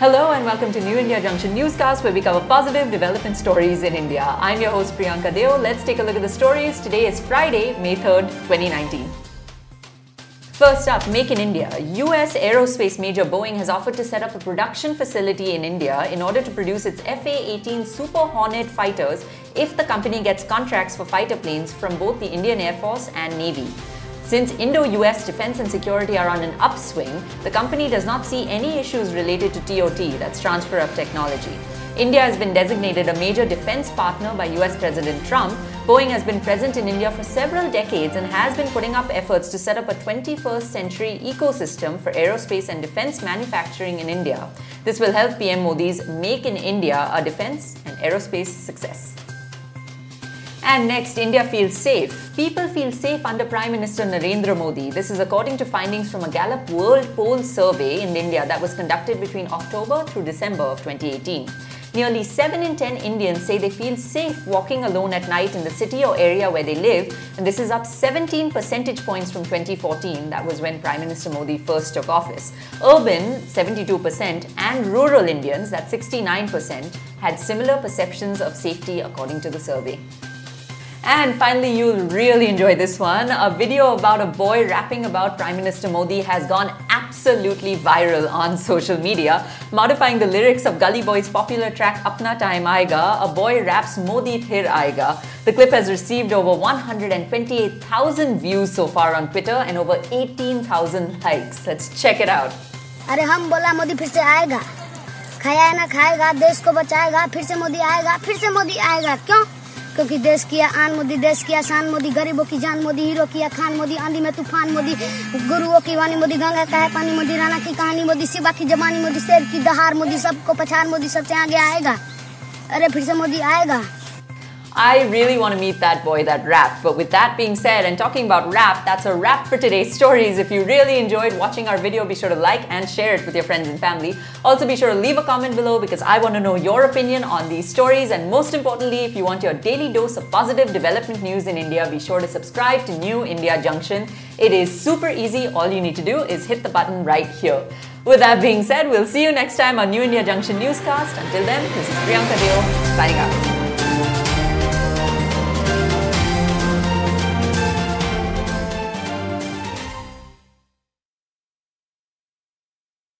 Hello and welcome to New India Junction Newscast where we cover positive development stories in India. I'm your host Priyanka Deo. Let's take a look at the stories. Today is Friday, May 3rd, 2019. First up, Make in India. US aerospace major Boeing has offered to set up a production facility in India in order to produce its FA 18 Super Hornet fighters if the company gets contracts for fighter planes from both the Indian Air Force and Navy. Since Indo US defense and security are on an upswing, the company does not see any issues related to TOT, that's transfer of technology. India has been designated a major defense partner by US President Trump. Boeing has been present in India for several decades and has been putting up efforts to set up a 21st century ecosystem for aerospace and defense manufacturing in India. This will help PM Modi's Make in India a defense and aerospace success. And next, India feels safe. People feel safe under Prime Minister Narendra Modi. This is according to findings from a Gallup World Poll survey in India that was conducted between October through December of 2018. Nearly 7 in 10 Indians say they feel safe walking alone at night in the city or area where they live, and this is up 17 percentage points from 2014. That was when Prime Minister Modi first took office. Urban, 72%, and rural Indians, that's 69%, had similar perceptions of safety according to the survey. And finally, you'll really enjoy this one. A video about a boy rapping about Prime Minister Modi has gone absolutely viral on social media. Modifying the lyrics of Gully Boy's popular track Apna Time Aega, a boy raps Modi Phir Aiga. The clip has received over 128,000 views so far on Twitter and over 18,000 likes. Let's check it out. अरे हम बोला मोदी फिर से आएगा खाया ना खाएगा देश को बचाएगा फिर से मोदी आएगा फिर से मोदी आएगा क्यों क्योंकि देश किया आन मोदी, देश किया शान मोदी, गरीबों की जान मोदी, हीरो किया खान मोदी, आंधी में तूफ़ान मोदी, गुरुओं की वानी मोदी, गंगा का है पानी मोदी, राणा की कहानी मोदी सिवा की जबानी मोदी, शेर की दहार मोदी, सबको पछाड़ मोदी, सबसे आगे आएगा। अरे फिर से मोदी आएगा। I really want to meet that boy that rapped. But with that being said, and talking about rap, that's a wrap for today's stories. If you really enjoyed watching our video, be sure to like and share it with your friends and family. Also, be sure to leave a comment below because I want to know your opinion on these stories. And most importantly, if you want your daily dose of positive development news in India, be sure to subscribe to New India Junction. It is super easy. All you need to do is hit the button right here. With that being said, we'll see you next time on New India Junction Newscast. Until then, this is Priyanka Deo signing out.